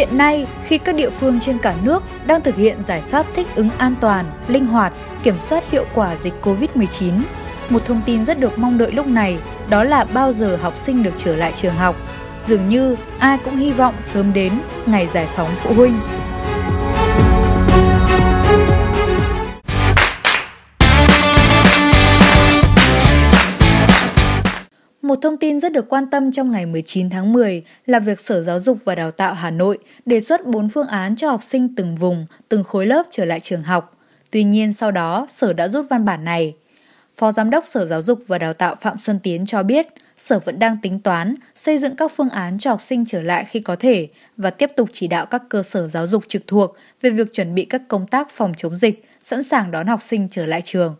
Hiện nay, khi các địa phương trên cả nước đang thực hiện giải pháp thích ứng an toàn, linh hoạt, kiểm soát hiệu quả dịch COVID-19, một thông tin rất được mong đợi lúc này đó là bao giờ học sinh được trở lại trường học. Dường như ai cũng hy vọng sớm đến ngày giải phóng phụ huynh. Một thông tin rất được quan tâm trong ngày 19 tháng 10 là việc Sở Giáo dục và Đào tạo Hà Nội đề xuất 4 phương án cho học sinh từng vùng, từng khối lớp trở lại trường học. Tuy nhiên sau đó, Sở đã rút văn bản này. Phó Giám đốc Sở Giáo dục và Đào tạo Phạm Xuân Tiến cho biết, Sở vẫn đang tính toán xây dựng các phương án cho học sinh trở lại khi có thể và tiếp tục chỉ đạo các cơ sở giáo dục trực thuộc về việc chuẩn bị các công tác phòng chống dịch, sẵn sàng đón học sinh trở lại trường.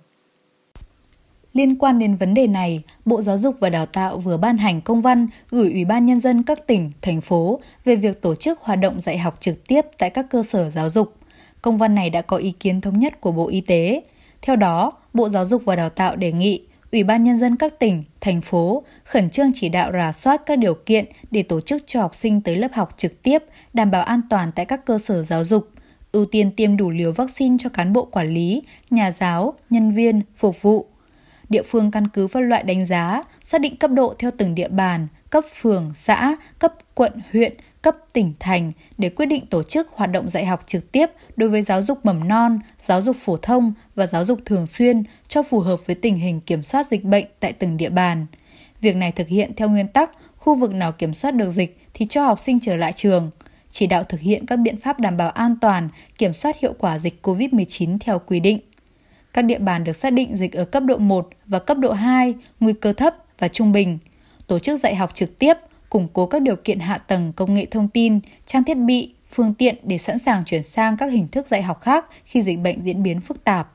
Liên quan đến vấn đề này, Bộ Giáo dục và Đào tạo vừa ban hành công văn gửi Ủy ban Nhân dân các tỉnh, thành phố về việc tổ chức hoạt động dạy học trực tiếp tại các cơ sở giáo dục. Công văn này đã có ý kiến thống nhất của Bộ Y tế. Theo đó, Bộ Giáo dục và Đào tạo đề nghị Ủy ban Nhân dân các tỉnh, thành phố khẩn trương chỉ đạo rà soát các điều kiện để tổ chức cho học sinh tới lớp học trực tiếp, đảm bảo an toàn tại các cơ sở giáo dục, ưu tiên tiêm đủ liều vaccine cho cán bộ quản lý, nhà giáo, nhân viên, phục vụ, địa phương căn cứ phân loại đánh giá, xác định cấp độ theo từng địa bàn, cấp phường, xã, cấp quận, huyện, cấp tỉnh thành để quyết định tổ chức hoạt động dạy học trực tiếp đối với giáo dục mầm non, giáo dục phổ thông và giáo dục thường xuyên cho phù hợp với tình hình kiểm soát dịch bệnh tại từng địa bàn. Việc này thực hiện theo nguyên tắc khu vực nào kiểm soát được dịch thì cho học sinh trở lại trường, chỉ đạo thực hiện các biện pháp đảm bảo an toàn, kiểm soát hiệu quả dịch COVID-19 theo quy định. Các địa bàn được xác định dịch ở cấp độ 1 và cấp độ 2, nguy cơ thấp và trung bình. Tổ chức dạy học trực tiếp, củng cố các điều kiện hạ tầng công nghệ thông tin, trang thiết bị, phương tiện để sẵn sàng chuyển sang các hình thức dạy học khác khi dịch bệnh diễn biến phức tạp.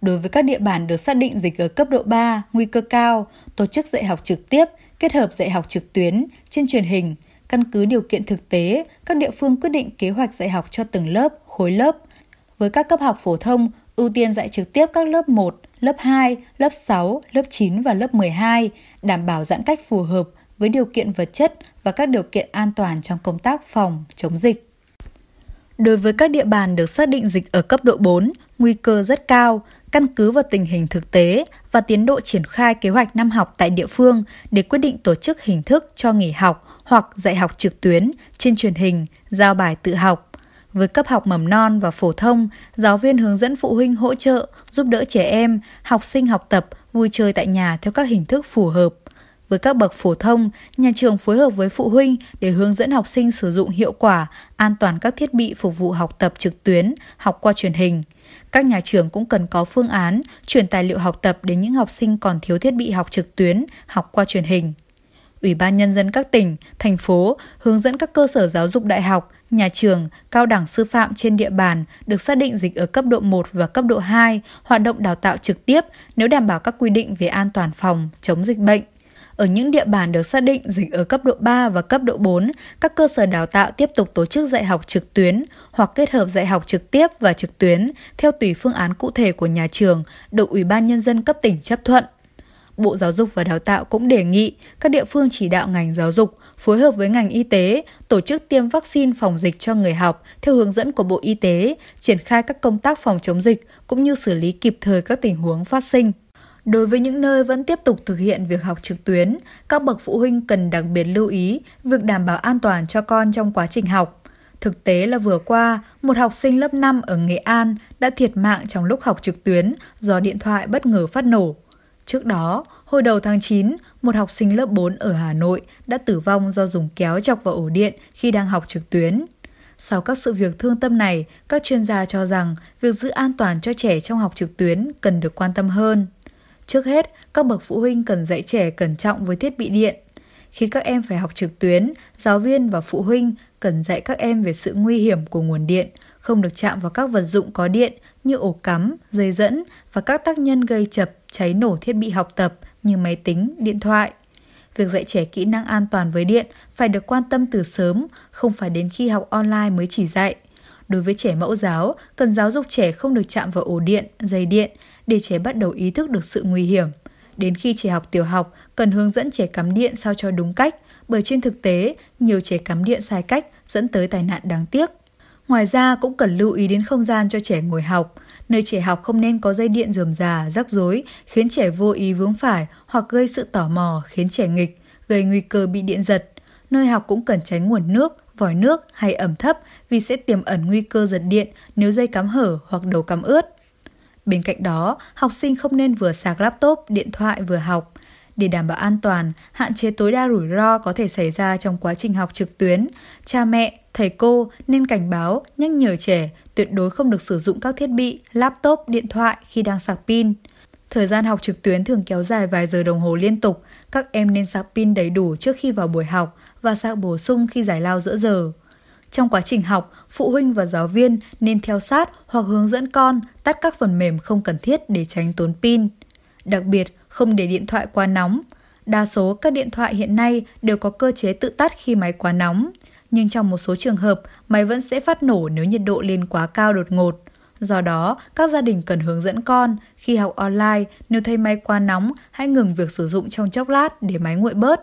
Đối với các địa bàn được xác định dịch ở cấp độ 3, nguy cơ cao, tổ chức dạy học trực tiếp, kết hợp dạy học trực tuyến, trên truyền hình, căn cứ điều kiện thực tế, các địa phương quyết định kế hoạch dạy học cho từng lớp, khối lớp. Với các cấp học phổ thông, ưu tiên dạy trực tiếp các lớp 1, lớp 2, lớp 6, lớp 9 và lớp 12, đảm bảo giãn cách phù hợp với điều kiện vật chất và các điều kiện an toàn trong công tác phòng, chống dịch. Đối với các địa bàn được xác định dịch ở cấp độ 4, nguy cơ rất cao, căn cứ vào tình hình thực tế và tiến độ triển khai kế hoạch năm học tại địa phương để quyết định tổ chức hình thức cho nghỉ học hoặc dạy học trực tuyến trên truyền hình, giao bài tự học với cấp học mầm non và phổ thông, giáo viên hướng dẫn phụ huynh hỗ trợ, giúp đỡ trẻ em, học sinh học tập, vui chơi tại nhà theo các hình thức phù hợp. Với các bậc phổ thông, nhà trường phối hợp với phụ huynh để hướng dẫn học sinh sử dụng hiệu quả, an toàn các thiết bị phục vụ học tập trực tuyến, học qua truyền hình. Các nhà trường cũng cần có phương án chuyển tài liệu học tập đến những học sinh còn thiếu thiết bị học trực tuyến, học qua truyền hình. Ủy ban Nhân dân các tỉnh, thành phố hướng dẫn các cơ sở giáo dục đại học, nhà trường, cao đẳng sư phạm trên địa bàn được xác định dịch ở cấp độ 1 và cấp độ 2 hoạt động đào tạo trực tiếp nếu đảm bảo các quy định về an toàn phòng, chống dịch bệnh. Ở những địa bàn được xác định dịch ở cấp độ 3 và cấp độ 4, các cơ sở đào tạo tiếp tục tổ chức dạy học trực tuyến hoặc kết hợp dạy học trực tiếp và trực tuyến theo tùy phương án cụ thể của nhà trường, được Ủy ban Nhân dân cấp tỉnh chấp thuận. Bộ Giáo dục và Đào tạo cũng đề nghị các địa phương chỉ đạo ngành giáo dục phối hợp với ngành y tế tổ chức tiêm vaccine phòng dịch cho người học theo hướng dẫn của Bộ Y tế, triển khai các công tác phòng chống dịch cũng như xử lý kịp thời các tình huống phát sinh. Đối với những nơi vẫn tiếp tục thực hiện việc học trực tuyến, các bậc phụ huynh cần đặc biệt lưu ý việc đảm bảo an toàn cho con trong quá trình học. Thực tế là vừa qua, một học sinh lớp 5 ở Nghệ An đã thiệt mạng trong lúc học trực tuyến do điện thoại bất ngờ phát nổ. Trước đó, hồi đầu tháng 9, một học sinh lớp 4 ở Hà Nội đã tử vong do dùng kéo chọc vào ổ điện khi đang học trực tuyến. Sau các sự việc thương tâm này, các chuyên gia cho rằng việc giữ an toàn cho trẻ trong học trực tuyến cần được quan tâm hơn. Trước hết, các bậc phụ huynh cần dạy trẻ cẩn trọng với thiết bị điện. Khi các em phải học trực tuyến, giáo viên và phụ huynh cần dạy các em về sự nguy hiểm của nguồn điện, không được chạm vào các vật dụng có điện như ổ cắm, dây dẫn và các tác nhân gây chập, cháy nổ thiết bị học tập như máy tính, điện thoại. Việc dạy trẻ kỹ năng an toàn với điện phải được quan tâm từ sớm, không phải đến khi học online mới chỉ dạy. Đối với trẻ mẫu giáo, cần giáo dục trẻ không được chạm vào ổ điện, dây điện để trẻ bắt đầu ý thức được sự nguy hiểm. Đến khi trẻ học tiểu học, cần hướng dẫn trẻ cắm điện sao cho đúng cách, bởi trên thực tế, nhiều trẻ cắm điện sai cách dẫn tới tai nạn đáng tiếc. Ngoài ra cũng cần lưu ý đến không gian cho trẻ ngồi học. Nơi trẻ học không nên có dây điện rườm rà, rắc rối, khiến trẻ vô ý vướng phải hoặc gây sự tò mò, khiến trẻ nghịch, gây nguy cơ bị điện giật. Nơi học cũng cần tránh nguồn nước, vòi nước hay ẩm thấp vì sẽ tiềm ẩn nguy cơ giật điện nếu dây cắm hở hoặc đầu cắm ướt. Bên cạnh đó, học sinh không nên vừa sạc laptop, điện thoại vừa học. Để đảm bảo an toàn, hạn chế tối đa rủi ro có thể xảy ra trong quá trình học trực tuyến, cha mẹ, thầy cô nên cảnh báo, nhắc nhở trẻ tuyệt đối không được sử dụng các thiết bị, laptop, điện thoại khi đang sạc pin. Thời gian học trực tuyến thường kéo dài vài giờ đồng hồ liên tục, các em nên sạc pin đầy đủ trước khi vào buổi học và sạc bổ sung khi giải lao giữa giờ. Trong quá trình học, phụ huynh và giáo viên nên theo sát hoặc hướng dẫn con tắt các phần mềm không cần thiết để tránh tốn pin. Đặc biệt, không để điện thoại quá nóng. Đa số các điện thoại hiện nay đều có cơ chế tự tắt khi máy quá nóng, nhưng trong một số trường hợp, máy vẫn sẽ phát nổ nếu nhiệt độ lên quá cao đột ngột. Do đó, các gia đình cần hướng dẫn con khi học online, nếu thấy máy quá nóng, hãy ngừng việc sử dụng trong chốc lát để máy nguội bớt.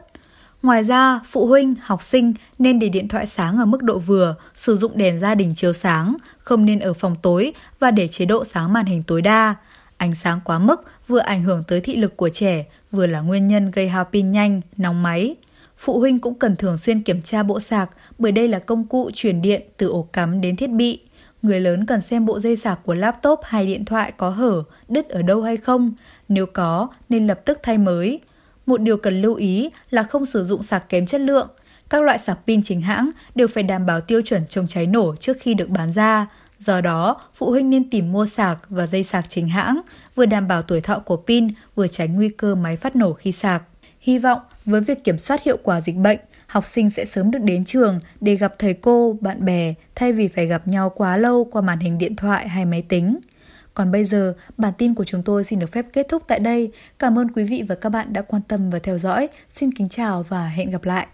Ngoài ra, phụ huynh, học sinh nên để điện thoại sáng ở mức độ vừa, sử dụng đèn gia đình chiếu sáng, không nên ở phòng tối và để chế độ sáng màn hình tối đa. Ánh sáng quá mức vừa ảnh hưởng tới thị lực của trẻ, vừa là nguyên nhân gây hao pin nhanh, nóng máy. Phụ huynh cũng cần thường xuyên kiểm tra bộ sạc bởi đây là công cụ truyền điện từ ổ cắm đến thiết bị. Người lớn cần xem bộ dây sạc của laptop hay điện thoại có hở, đứt ở đâu hay không. Nếu có, nên lập tức thay mới. Một điều cần lưu ý là không sử dụng sạc kém chất lượng. Các loại sạc pin chính hãng đều phải đảm bảo tiêu chuẩn chống cháy nổ trước khi được bán ra. Do đó, phụ huynh nên tìm mua sạc và dây sạc chính hãng, vừa đảm bảo tuổi thọ của pin, vừa tránh nguy cơ máy phát nổ khi sạc. Hy vọng với việc kiểm soát hiệu quả dịch bệnh, học sinh sẽ sớm được đến trường để gặp thầy cô, bạn bè thay vì phải gặp nhau quá lâu qua màn hình điện thoại hay máy tính. Còn bây giờ, bản tin của chúng tôi xin được phép kết thúc tại đây. Cảm ơn quý vị và các bạn đã quan tâm và theo dõi. Xin kính chào và hẹn gặp lại.